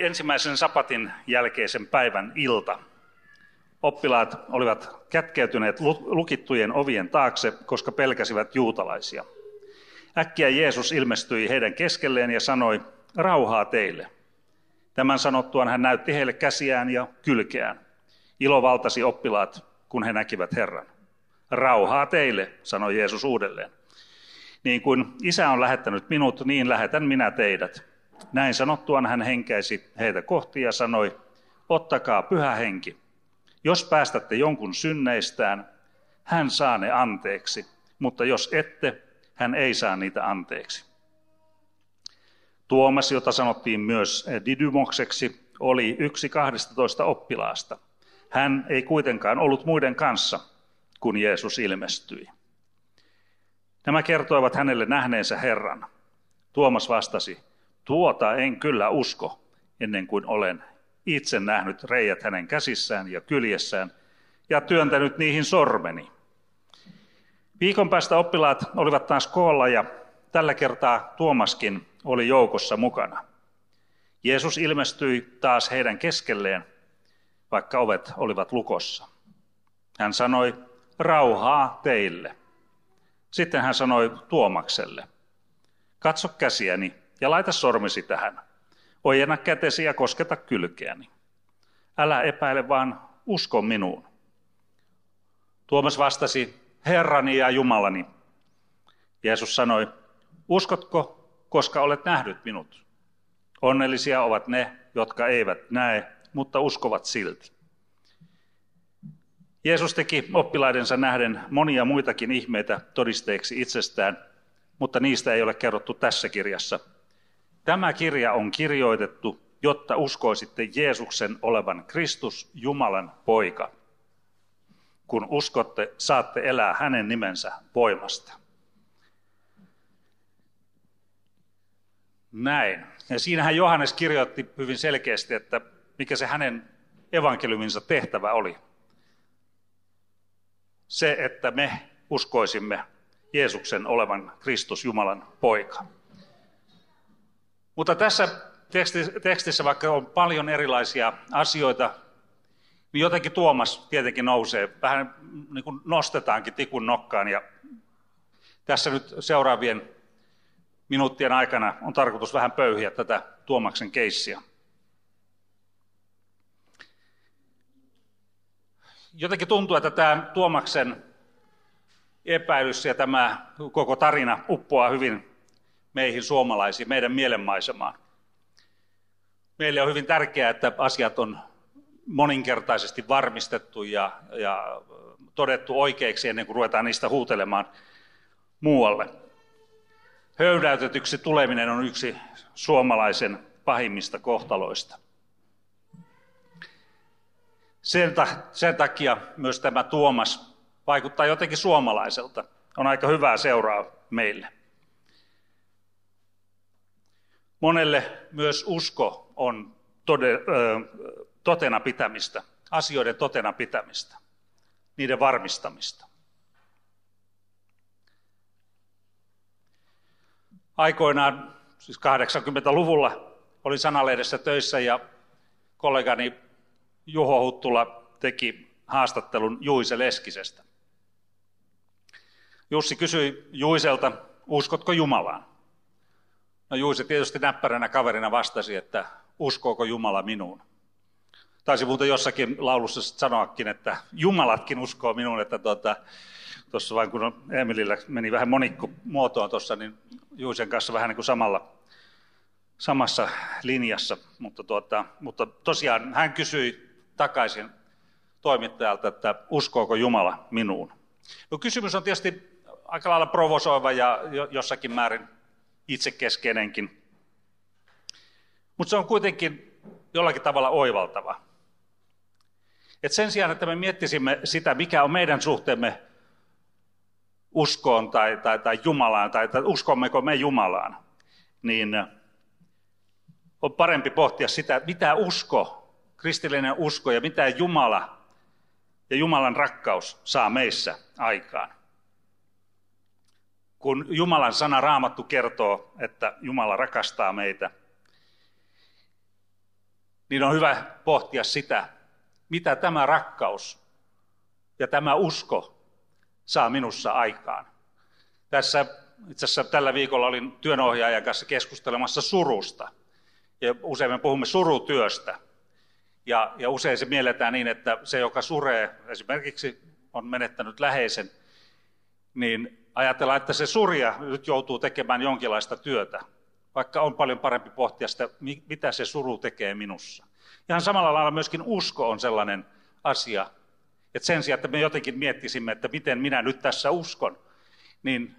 Ensimmäisen sapatin jälkeisen päivän ilta. Oppilaat olivat kätkeytyneet lukittujen ovien taakse, koska pelkäsivät juutalaisia. Äkkiä Jeesus ilmestyi heidän keskelleen ja sanoi, rauhaa teille. Tämän sanottuaan hän näytti heille käsiään ja kylkeään. Ilo valtasi oppilaat, kun he näkivät Herran. Rauhaa teille, sanoi Jeesus uudelleen. Niin kuin isä on lähettänyt minut, niin lähetän minä teidät. Näin sanottuaan hän henkäisi heitä kohti ja sanoi, ottakaa pyhä henki. Jos päästätte jonkun synneistään, hän saa ne anteeksi, mutta jos ette, hän ei saa niitä anteeksi. Tuomas, jota sanottiin myös Didymokseksi, oli yksi 12 oppilaasta. Hän ei kuitenkaan ollut muiden kanssa, kun Jeesus ilmestyi. Nämä kertoivat hänelle nähneensä Herran. Tuomas vastasi, tuota en kyllä usko, ennen kuin olen itse nähnyt reijät hänen käsissään ja kyljessään ja työntänyt niihin sormeni. Viikon päästä oppilaat olivat taas koolla ja tällä kertaa Tuomaskin oli joukossa mukana. Jeesus ilmestyi taas heidän keskelleen, vaikka ovet olivat lukossa. Hän sanoi, rauhaa teille. Sitten hän sanoi Tuomakselle, katso käsiäni ja laita sormisi tähän. Ojenna kätesi ja kosketa kylkeäni. Älä epäile, vaan usko minuun. Tuomas vastasi, Herrani ja Jumalani. Jeesus sanoi, uskotko, koska olet nähnyt minut? Onnellisia ovat ne, jotka eivät näe, mutta uskovat silti. Jeesus teki oppilaidensa nähden monia muitakin ihmeitä todisteeksi itsestään, mutta niistä ei ole kerrottu tässä kirjassa. Tämä kirja on kirjoitettu, jotta uskoisitte Jeesuksen olevan Kristus, Jumalan poika. Kun uskotte, saatte elää hänen nimensä voimasta. Näin. Ja siinähän Johannes kirjoitti hyvin selkeästi, että mikä se hänen evankeliuminsa tehtävä oli. Se, että me uskoisimme Jeesuksen olevan Kristus Jumalan poika. Mutta tässä tekstissä, vaikka on paljon erilaisia asioita, niin jotenkin Tuomas tietenkin nousee, vähän niin kuin nostetaankin tikun nokkaan ja tässä nyt seuraavien minuuttien aikana on tarkoitus vähän pöyhiä tätä Tuomaksen keissiä. Jotenkin tuntuu, että tämä Tuomaksen epäilys ja tämä koko tarina uppoaa hyvin meihin suomalaisiin, meidän mielenmaisemaan. Meille on hyvin tärkeää, että asiat on moninkertaisesti varmistettu ja, ja todettu oikeiksi ennen kuin ruvetaan niistä huutelemaan muualle. Höydäytetyksi tuleminen on yksi suomalaisen pahimmista kohtaloista. Sen, ta- sen takia myös tämä Tuomas vaikuttaa jotenkin suomalaiselta. On aika hyvää seuraa meille. Monelle myös usko on tode, ö, totena pitämistä, asioiden totena pitämistä, niiden varmistamista. Aikoinaan, siis 80-luvulla, olin sanalehdessä töissä ja kollegani Juho Huttula teki haastattelun Juise Leskisestä. Jussi kysyi Juiselta, uskotko Jumalaan? No Juise tietysti näppäränä kaverina vastasi, että uskooko Jumala minuun? Taisi muuten jossakin laulussa sanoakin, että Jumalatkin uskoo minuun, että tuota, tuossa vain kun Emilillä meni vähän monikko muotoon tuossa, niin Juisen kanssa vähän niin kuin samalla, samassa linjassa. Mutta, tuota, mutta tosiaan hän kysyi takaisin toimittajalta, että uskooko Jumala minuun. No, kysymys on tietysti aika lailla provosoiva ja jossakin määrin itsekeskeinenkin. Mutta se on kuitenkin jollakin tavalla oivaltava. Et sen sijaan, että me miettisimme sitä, mikä on meidän suhteemme uskoon tai, tai, tai Jumalaan, tai, tai uskommeko me Jumalaan, niin on parempi pohtia sitä, mitä usko, kristillinen usko ja mitä Jumala ja Jumalan rakkaus saa meissä aikaan. Kun Jumalan sana raamattu kertoo, että Jumala rakastaa meitä, niin on hyvä pohtia sitä, mitä tämä rakkaus ja tämä usko saa minussa aikaan. Tässä itse asiassa tällä viikolla olin työnohjaajan kanssa keskustelemassa surusta. Ja usein me puhumme surutyöstä. Ja, ja usein se mielletään niin, että se, joka suree, esimerkiksi on menettänyt läheisen, niin ajatellaan, että se surja nyt joutuu tekemään jonkinlaista työtä. Vaikka on paljon parempi pohtia sitä, mitä se suru tekee minussa. Ihan samalla lailla myöskin usko on sellainen asia, että sen sijaan, että me jotenkin miettisimme, että miten minä nyt tässä uskon, niin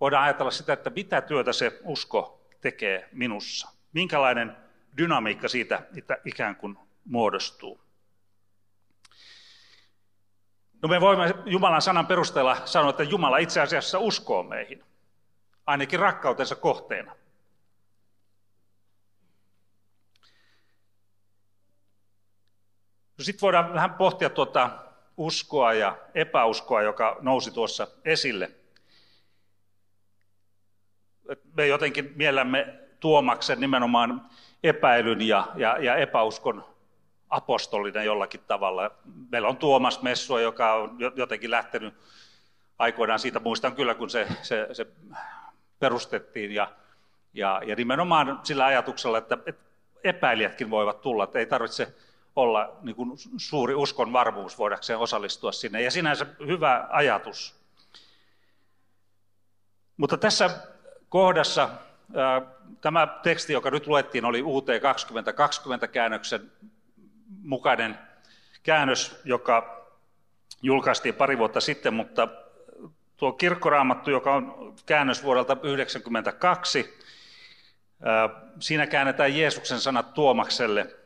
voidaan ajatella sitä, että mitä työtä se usko tekee minussa. Minkälainen dynamiikka siitä ikään kuin muodostuu. No me voimme Jumalan sanan perusteella sanoa, että Jumala itse asiassa uskoo meihin, ainakin rakkautensa kohteena. No sitten voidaan vähän pohtia tuota uskoa ja epäuskoa, joka nousi tuossa esille. Me jotenkin miellämme Tuomaksen nimenomaan epäilyn ja, ja, ja epäuskon apostolina jollakin tavalla. Meillä on Tuomas Messua, joka on jotenkin lähtenyt aikoinaan siitä, muistan kyllä kun se, se, se perustettiin ja, ja, ja nimenomaan sillä ajatuksella, että, että epäilijätkin voivat tulla, että ei tarvitse olla niin kuin suuri uskon varmuus voidakseen osallistua sinne. Ja sinänsä hyvä ajatus. Mutta tässä kohdassa tämä teksti, joka nyt luettiin, oli UT 2020 käännöksen mukainen käännös, joka julkaistiin pari vuotta sitten, mutta tuo kirkkoraamattu, joka on käännös vuodelta 1992, siinä käännetään Jeesuksen sanat Tuomakselle,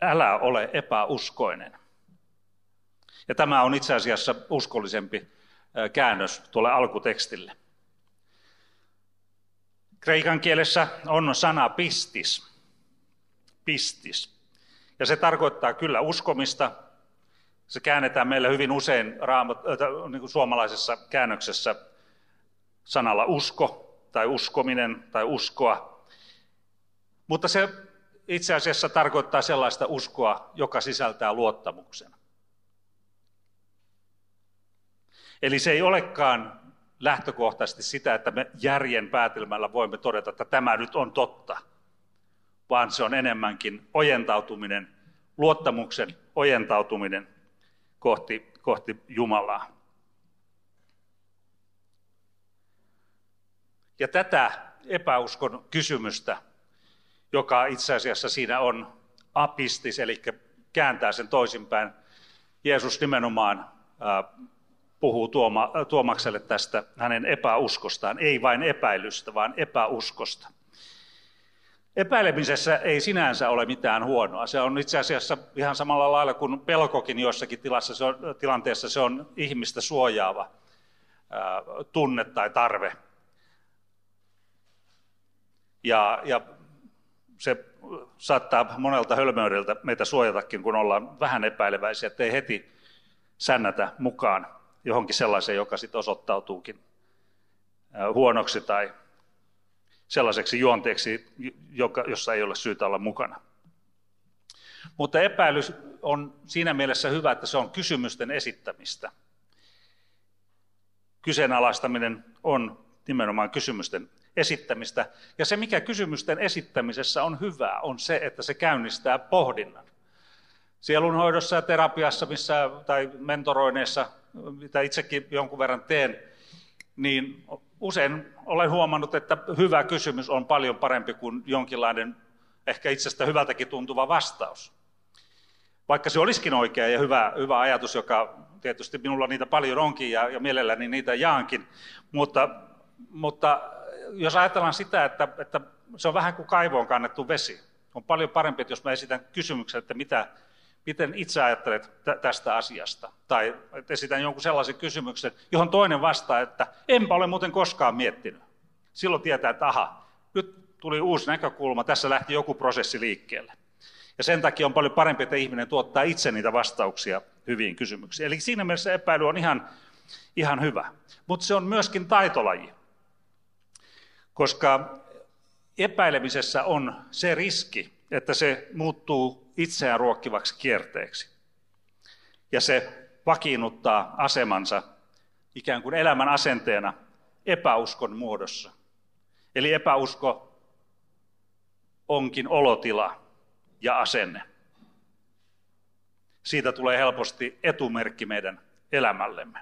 älä ole epäuskoinen. Ja tämä on itse asiassa uskollisempi käännös tuolle alkutekstille. Kreikan kielessä on sana pistis. Pistis. Ja se tarkoittaa kyllä uskomista. Se käännetään meillä hyvin usein raamat, äh, niin kuin suomalaisessa käännöksessä sanalla usko tai uskominen tai uskoa. Mutta se itse asiassa tarkoittaa sellaista uskoa, joka sisältää luottamuksen. Eli se ei olekaan lähtökohtaisesti sitä, että me järjen päätelmällä voimme todeta, että tämä nyt on totta, vaan se on enemmänkin ojentautuminen, luottamuksen ojentautuminen kohti, kohti Jumalaa. Ja tätä epäuskon kysymystä joka itse asiassa siinä on apistis, eli kääntää sen toisinpäin. Jeesus nimenomaan puhuu Tuoma, Tuomakselle tästä hänen epäuskostaan, ei vain epäilystä, vaan epäuskosta. Epäilemisessä ei sinänsä ole mitään huonoa. Se on itse asiassa ihan samalla lailla kuin pelkokin jossakin tilassa, se on, tilanteessa se on ihmistä suojaava ää, tunne tai tarve. Ja, ja se saattaa monelta hölmöydeltä meitä suojatakin, kun ollaan vähän epäileväisiä, ettei heti sännätä mukaan johonkin sellaiseen, joka sitten osoittautuukin huonoksi tai sellaiseksi juonteeksi, joka, jossa ei ole syytä olla mukana. Mutta epäilys on siinä mielessä hyvä, että se on kysymysten esittämistä. Kyseenalaistaminen on nimenomaan kysymysten esittämistä. Ja se, mikä kysymysten esittämisessä on hyvää, on se, että se käynnistää pohdinnan. Sielunhoidossa ja terapiassa missä, tai mentoroineissa, mitä itsekin jonkun verran teen, niin usein olen huomannut, että hyvä kysymys on paljon parempi kuin jonkinlainen ehkä itsestä hyvältäkin tuntuva vastaus. Vaikka se olisikin oikea ja hyvä, hyvä ajatus, joka tietysti minulla niitä paljon onkin ja, ja mielelläni niitä jaankin, mutta, mutta jos ajatellaan sitä, että, että se on vähän kuin kaivoon kannettu vesi. On paljon parempi, että jos mä esitän kysymyksen, että mitä, miten itse ajattelet tästä asiasta. Tai esitän jonkun sellaisen kysymyksen, johon toinen vastaa, että enpä ole muuten koskaan miettinyt. Silloin tietää, että aha, nyt tuli uusi näkökulma, tässä lähti joku prosessi liikkeelle. Ja sen takia on paljon parempi, että ihminen tuottaa itse niitä vastauksia hyviin kysymyksiin. Eli siinä mielessä epäily on ihan, ihan hyvä. Mutta se on myöskin taitolaji. Koska epäilemisessä on se riski, että se muuttuu itseään ruokkivaksi kierteeksi. Ja se vakiinnuttaa asemansa ikään kuin elämän asenteena epäuskon muodossa. Eli epäusko onkin olotila ja asenne. Siitä tulee helposti etumerkki meidän elämällemme.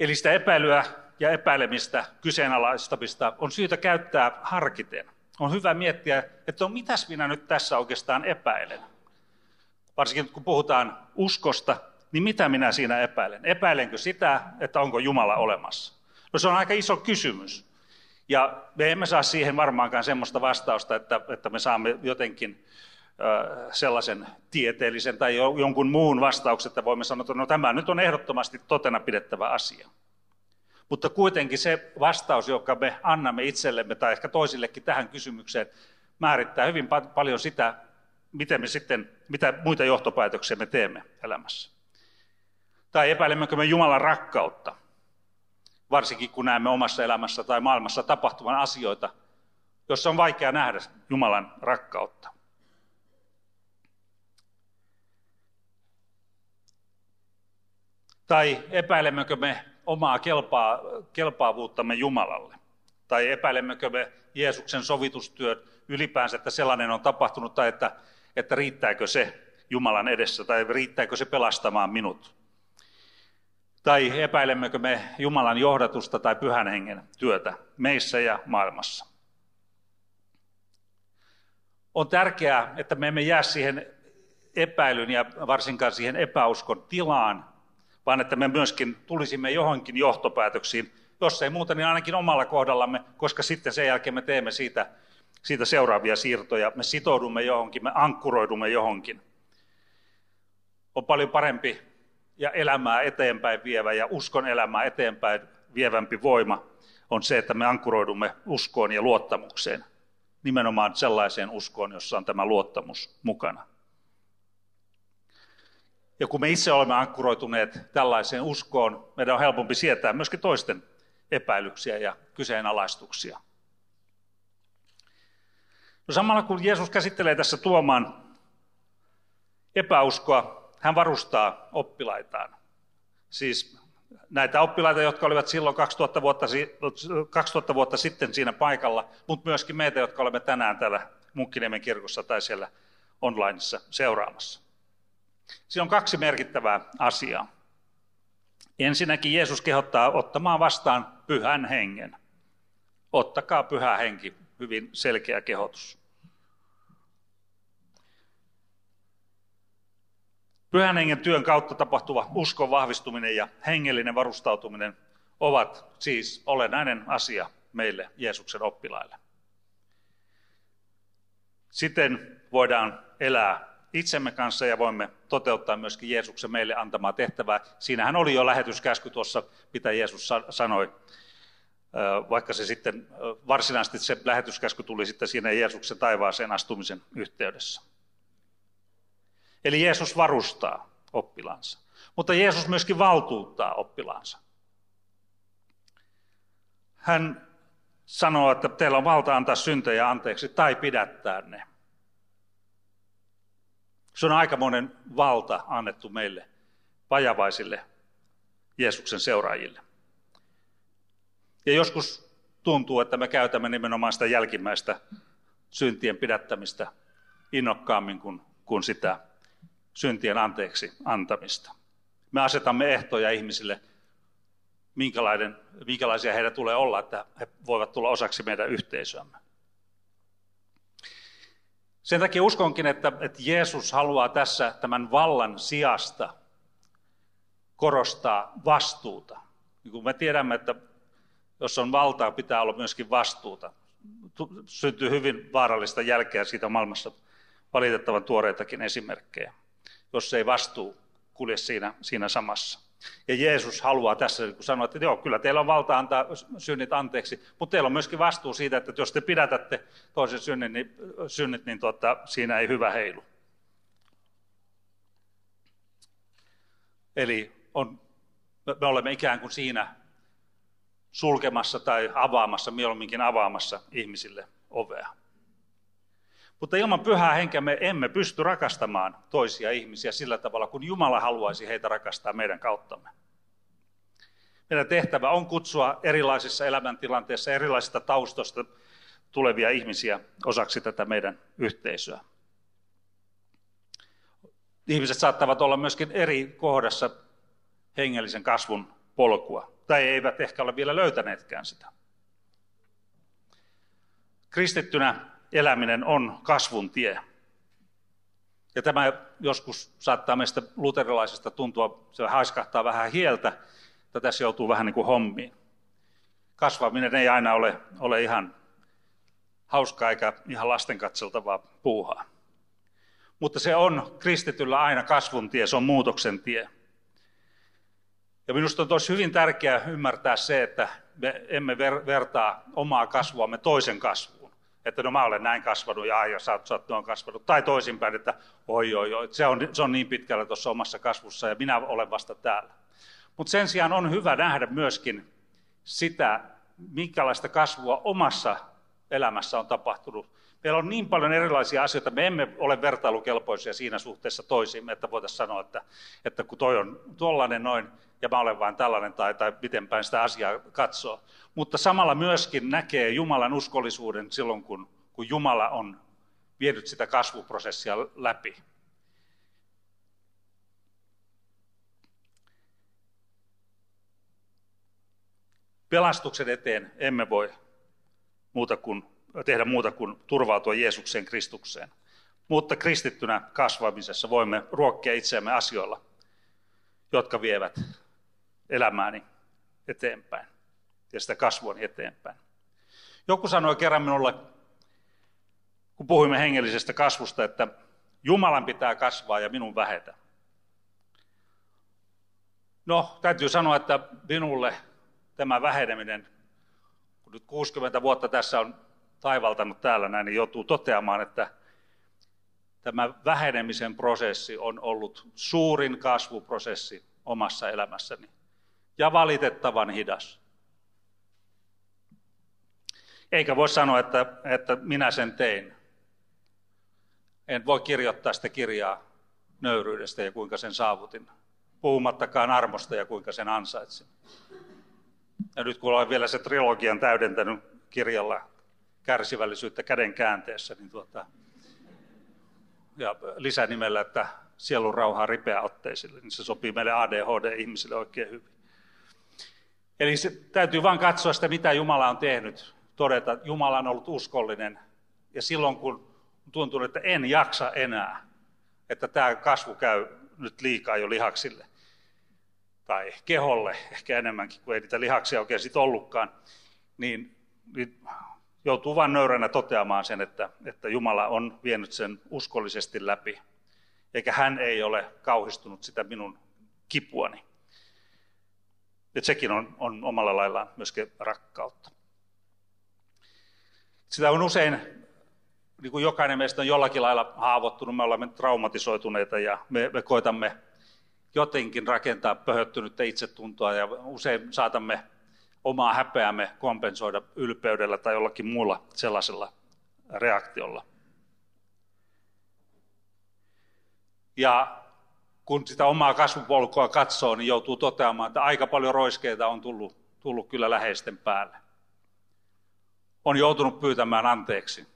Eli sitä epäilyä ja epäilemistä, kyseenalaistamista on syytä käyttää harkiten. On hyvä miettiä, että on mitäs minä nyt tässä oikeastaan epäilen. Varsinkin kun puhutaan uskosta, niin mitä minä siinä epäilen? Epäilenkö sitä, että onko Jumala olemassa? No se on aika iso kysymys. Ja me emme saa siihen varmaankaan semmoista vastausta, että, että me saamme jotenkin sellaisen tieteellisen tai jonkun muun vastauksen, että voimme sanoa, että no tämä nyt on ehdottomasti totena pidettävä asia. Mutta kuitenkin se vastaus, joka me annamme itsellemme tai ehkä toisillekin tähän kysymykseen, määrittää hyvin paljon sitä, miten me sitten, mitä muita johtopäätöksiä me teemme elämässä. Tai epäilemmekö me Jumalan rakkautta, varsinkin kun näemme omassa elämässä tai maailmassa tapahtuvan asioita, jossa on vaikea nähdä Jumalan rakkautta. Tai epäilemmekö me omaa kelpaa, kelpaavuuttamme Jumalalle? Tai epäilemmekö me Jeesuksen sovitustyön ylipäänsä, että sellainen on tapahtunut, tai että, että riittääkö se Jumalan edessä, tai riittääkö se pelastamaan minut? Tai epäilemmekö me Jumalan johdatusta tai pyhän hengen työtä meissä ja maailmassa? On tärkeää, että me emme jää siihen epäilyn ja varsinkaan siihen epäuskon tilaan, vaan että me myöskin tulisimme johonkin johtopäätöksiin, jos ei muuta, niin ainakin omalla kohdallamme, koska sitten sen jälkeen me teemme siitä, siitä seuraavia siirtoja. Me sitoudumme johonkin, me ankkuroidumme johonkin. On paljon parempi ja elämää eteenpäin vievä ja uskon elämää eteenpäin vievämpi voima on se, että me ankkuroidumme uskoon ja luottamukseen. Nimenomaan sellaiseen uskoon, jossa on tämä luottamus mukana. Ja kun me itse olemme ankkuroituneet tällaiseen uskoon, meidän on helpompi sietää myöskin toisten epäilyksiä ja kyseenalaistuksia. No samalla kun Jeesus käsittelee tässä tuomaan epäuskoa, hän varustaa oppilaitaan. Siis näitä oppilaita, jotka olivat silloin 2000 vuotta, 2000 vuotta sitten siinä paikalla, mutta myöskin meitä, jotka olemme tänään täällä Munkkiniemen kirkossa tai siellä onlineissa seuraamassa. Siinä on kaksi merkittävää asiaa. Ensinnäkin Jeesus kehottaa ottamaan vastaan pyhän hengen. Ottakaa pyhä henki, hyvin selkeä kehotus. Pyhän hengen työn kautta tapahtuva uskon vahvistuminen ja hengellinen varustautuminen ovat siis olennainen asia meille Jeesuksen oppilaille. Siten voidaan elää itsemme kanssa ja voimme toteuttaa myöskin Jeesuksen meille antamaa tehtävää. Siinähän oli jo lähetyskäsky tuossa, mitä Jeesus sanoi, vaikka se sitten varsinaisesti se lähetyskäsky tuli sitten siinä Jeesuksen taivaaseen astumisen yhteydessä. Eli Jeesus varustaa oppilansa, mutta Jeesus myöskin valtuuttaa oppilansa. Hän sanoo, että teillä on valta antaa syntejä anteeksi tai pidättää ne. Se on aikamoinen valta annettu meille, vajavaisille Jeesuksen seuraajille. Ja joskus tuntuu, että me käytämme nimenomaan sitä jälkimmäistä syntien pidättämistä innokkaammin kuin, kuin sitä syntien anteeksi antamista. Me asetamme ehtoja ihmisille, minkälaisia heidän tulee olla, että he voivat tulla osaksi meidän yhteisöämme. Sen takia uskonkin, että, että Jeesus haluaa tässä tämän vallan sijasta korostaa vastuuta. Niin kuin me tiedämme, että jos on valtaa, pitää olla myöskin vastuuta. syntyy hyvin vaarallista jälkeä siitä maailmassa valitettavan tuoreitakin esimerkkejä, jos ei vastuu kulje siinä, siinä samassa. Ja Jeesus haluaa tässä kun sanoa, että joo, kyllä teillä on valta antaa synnit anteeksi, mutta teillä on myöskin vastuu siitä, että jos te pidätätte toisen synnit, niin, synnit, niin tuota, siinä ei hyvä heilu. Eli on, me olemme ikään kuin siinä sulkemassa tai avaamassa, mieluumminkin avaamassa ihmisille ovea. Mutta ilman pyhää henkeä me emme pysty rakastamaan toisia ihmisiä sillä tavalla, kun Jumala haluaisi heitä rakastaa meidän kauttamme. Meidän tehtävä on kutsua erilaisissa elämäntilanteissa, erilaisista taustoista tulevia ihmisiä osaksi tätä meidän yhteisöä. Ihmiset saattavat olla myöskin eri kohdassa hengellisen kasvun polkua, tai eivät ehkä ole vielä löytäneetkään sitä. Kristittynä eläminen on kasvun tie. Ja tämä joskus saattaa meistä luterilaisesta tuntua, se haiskahtaa vähän hieltä, että tässä joutuu vähän niin kuin hommiin. Kasvaminen ei aina ole, ole ihan hauskaa eikä ihan lasten katseltavaa puuhaa. Mutta se on kristityllä aina kasvun tie, se on muutoksen tie. Ja minusta on tosi hyvin tärkeää ymmärtää se, että me emme vertaa omaa kasvuamme toisen kasvuun. Että no mä olen näin kasvanut ja aija sä, oot kasvanut. Tai toisinpäin, että oi oi oi, se on, se on niin pitkällä tuossa omassa kasvussa ja minä olen vasta täällä. Mutta sen sijaan on hyvä nähdä myöskin sitä, minkälaista kasvua omassa elämässä on tapahtunut. Meillä on niin paljon erilaisia asioita, me emme ole vertailukelpoisia siinä suhteessa toisiimme, että voitaisiin sanoa, että, että kun toi on tuollainen noin, ja mä olen vain tällainen tai, tai miten päin sitä asiaa katsoo. Mutta samalla myöskin näkee Jumalan uskollisuuden silloin, kun, kun Jumala on vienyt sitä kasvuprosessia läpi. Pelastuksen eteen emme voi muuta kuin, tehdä muuta kuin turvautua Jeesukseen Kristukseen. Mutta kristittynä kasvamisessa voimme ruokkia itseämme asioilla, jotka vievät elämääni eteenpäin ja sitä kasvuani eteenpäin. Joku sanoi kerran minulle, kun puhuimme hengellisestä kasvusta, että Jumalan pitää kasvaa ja minun vähetä. No, täytyy sanoa, että minulle tämä väheneminen, kun nyt 60 vuotta tässä on taivaltanut täällä näin, niin joutuu toteamaan, että tämä vähenemisen prosessi on ollut suurin kasvuprosessi omassa elämässäni ja valitettavan hidas. Eikä voi sanoa, että, että minä sen tein. En voi kirjoittaa sitä kirjaa nöyryydestä ja kuinka sen saavutin, puhumattakaan armosta ja kuinka sen ansaitsin. Ja nyt kun olen vielä se trilogian täydentänyt kirjalla kärsivällisyyttä käden käänteessä, niin tuota, ja lisänimellä, että sielun rauhaa ripeäotteisille, niin se sopii meille ADHD-ihmisille oikein hyvin. Eli se, täytyy vain katsoa sitä, mitä Jumala on tehnyt, todeta, että Jumala on ollut uskollinen. Ja silloin, kun tuntuu, että en jaksa enää, että tämä kasvu käy nyt liikaa jo lihaksille, tai keholle ehkä enemmänkin, kun ei niitä lihaksia oikein sitten ollutkaan, niin, niin joutuu vain nöyränä toteamaan sen, että, että Jumala on vienyt sen uskollisesti läpi, eikä hän ei ole kauhistunut sitä minun kipuani. Ja sekin on, on omalla laillaan myöskin rakkautta. Sitä on usein, niin kuin jokainen meistä on jollakin lailla haavoittunut, me olemme traumatisoituneita ja me, me koetamme jotenkin rakentaa pöhöttynyttä itsetuntoa ja usein saatamme omaa häpeämme kompensoida ylpeydellä tai jollakin muulla sellaisella reaktiolla. Ja kun sitä omaa kasvupolkua katsoo, niin joutuu toteamaan, että aika paljon roiskeita on tullut, tullut kyllä läheisten päälle. On joutunut pyytämään anteeksi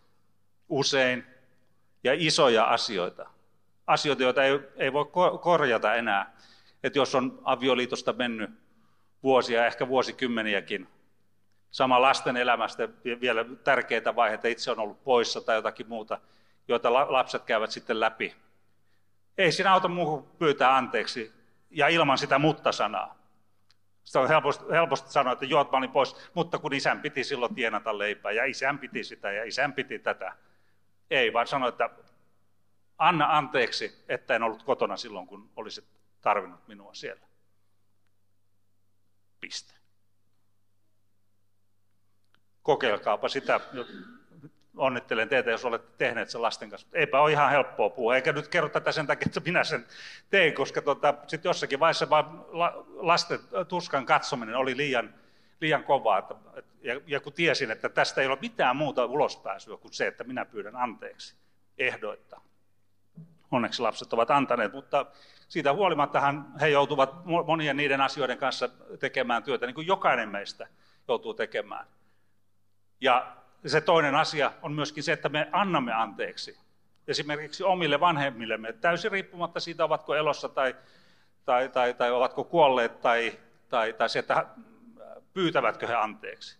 usein ja isoja asioita. Asioita, joita ei, ei voi korjata enää. Että jos on avioliitosta mennyt vuosia, ehkä vuosikymmeniäkin, sama lasten elämästä vielä tärkeitä vaiheita, itse on ollut poissa tai jotakin muuta, joita lapset käyvät sitten läpi ei siinä auta muuhun pyytää anteeksi ja ilman sitä mutta-sanaa. Se on helposti, helposti sanoa, että joo, mä olin pois, mutta kun isän piti silloin tienata leipää ja isän piti sitä ja isän piti tätä. Ei, vaan sanoi, että anna anteeksi, että en ollut kotona silloin, kun olisit tarvinnut minua siellä. Piste. Kokeilkaapa sitä. Onnittelen teitä, jos olette tehneet sen lasten kanssa. Eipä ole ihan helppoa puhua, eikä nyt kerro tätä sen takia, että minä sen tein, koska tota, sitten jossakin vaiheessa vaan lasten tuskan katsominen oli liian, liian kovaa. Että, ja, ja kun tiesin, että tästä ei ole mitään muuta ulospääsyä kuin se, että minä pyydän anteeksi ehdoittaa. Onneksi lapset ovat antaneet, mutta siitä huolimattahan he joutuvat monien niiden asioiden kanssa tekemään työtä, niin kuin jokainen meistä joutuu tekemään. Ja se toinen asia on myöskin se, että me annamme anteeksi. Esimerkiksi omille vanhemmillemme, täysin riippumatta siitä, ovatko elossa tai, tai, tai, tai ovatko kuolleet tai, tai, tai se, että pyytävätkö he anteeksi.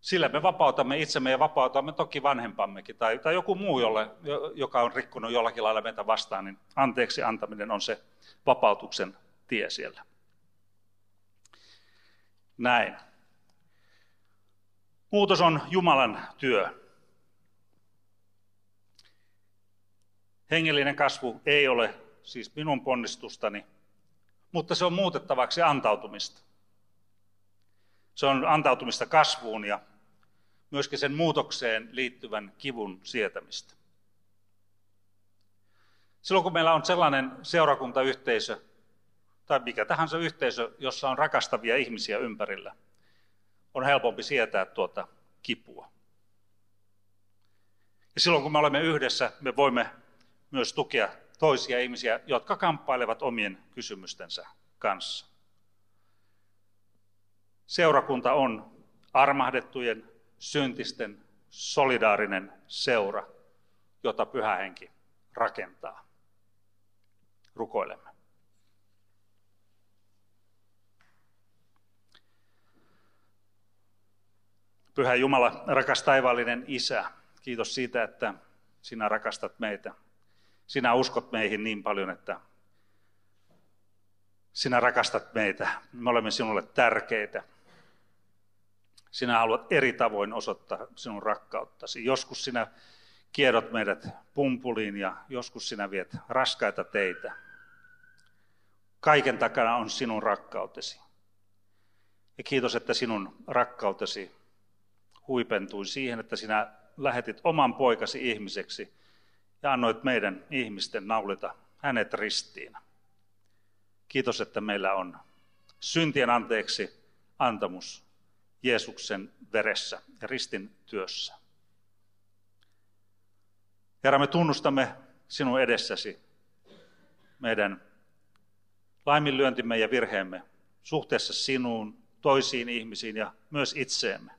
Sillä me vapautamme itsemme ja vapautamme toki vanhempammekin tai, tai joku muu, jolle, joka on rikkunut jollakin lailla meitä vastaan, niin anteeksi antaminen on se vapautuksen tie siellä. Näin. Muutos on Jumalan työ. Hengellinen kasvu ei ole siis minun ponnistustani, mutta se on muutettavaksi antautumista. Se on antautumista kasvuun ja myöskin sen muutokseen liittyvän kivun sietämistä. Silloin kun meillä on sellainen seurakuntayhteisö tai mikä tahansa yhteisö, jossa on rakastavia ihmisiä ympärillä, on helpompi sietää tuota kipua. Ja silloin kun me olemme yhdessä, me voimme myös tukea toisia ihmisiä, jotka kamppailevat omien kysymystensä kanssa. Seurakunta on armahdettujen, syntisten, solidaarinen seura, jota pyhä henki rakentaa. Rukoilemme. Pyhä Jumala, rakas taivaallinen Isä, kiitos siitä, että sinä rakastat meitä. Sinä uskot meihin niin paljon, että sinä rakastat meitä. Me olemme sinulle tärkeitä. Sinä haluat eri tavoin osoittaa sinun rakkauttasi. Joskus sinä kiedot meidät pumpuliin ja joskus sinä viet raskaita teitä. Kaiken takana on sinun rakkautesi. Ja kiitos, että sinun rakkautesi huipentui siihen, että sinä lähetit oman poikasi ihmiseksi ja annoit meidän ihmisten naulita hänet ristiin. Kiitos, että meillä on syntien anteeksi antamus Jeesuksen veressä ja ristin työssä. Herra, me tunnustamme sinun edessäsi meidän laiminlyöntimme ja virheemme suhteessa sinuun, toisiin ihmisiin ja myös itseemme.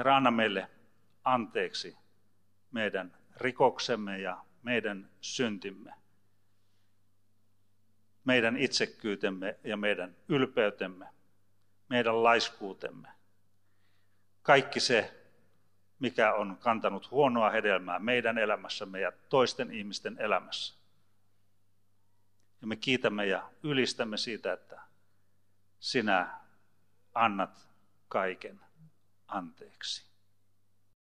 Herra, anna meille anteeksi meidän rikoksemme ja meidän syntimme, meidän itsekkyytemme ja meidän ylpeytemme, meidän laiskuutemme. Kaikki se, mikä on kantanut huonoa hedelmää meidän elämässämme ja toisten ihmisten elämässä. Ja me kiitämme ja ylistämme siitä, että sinä annat kaiken anteeksi.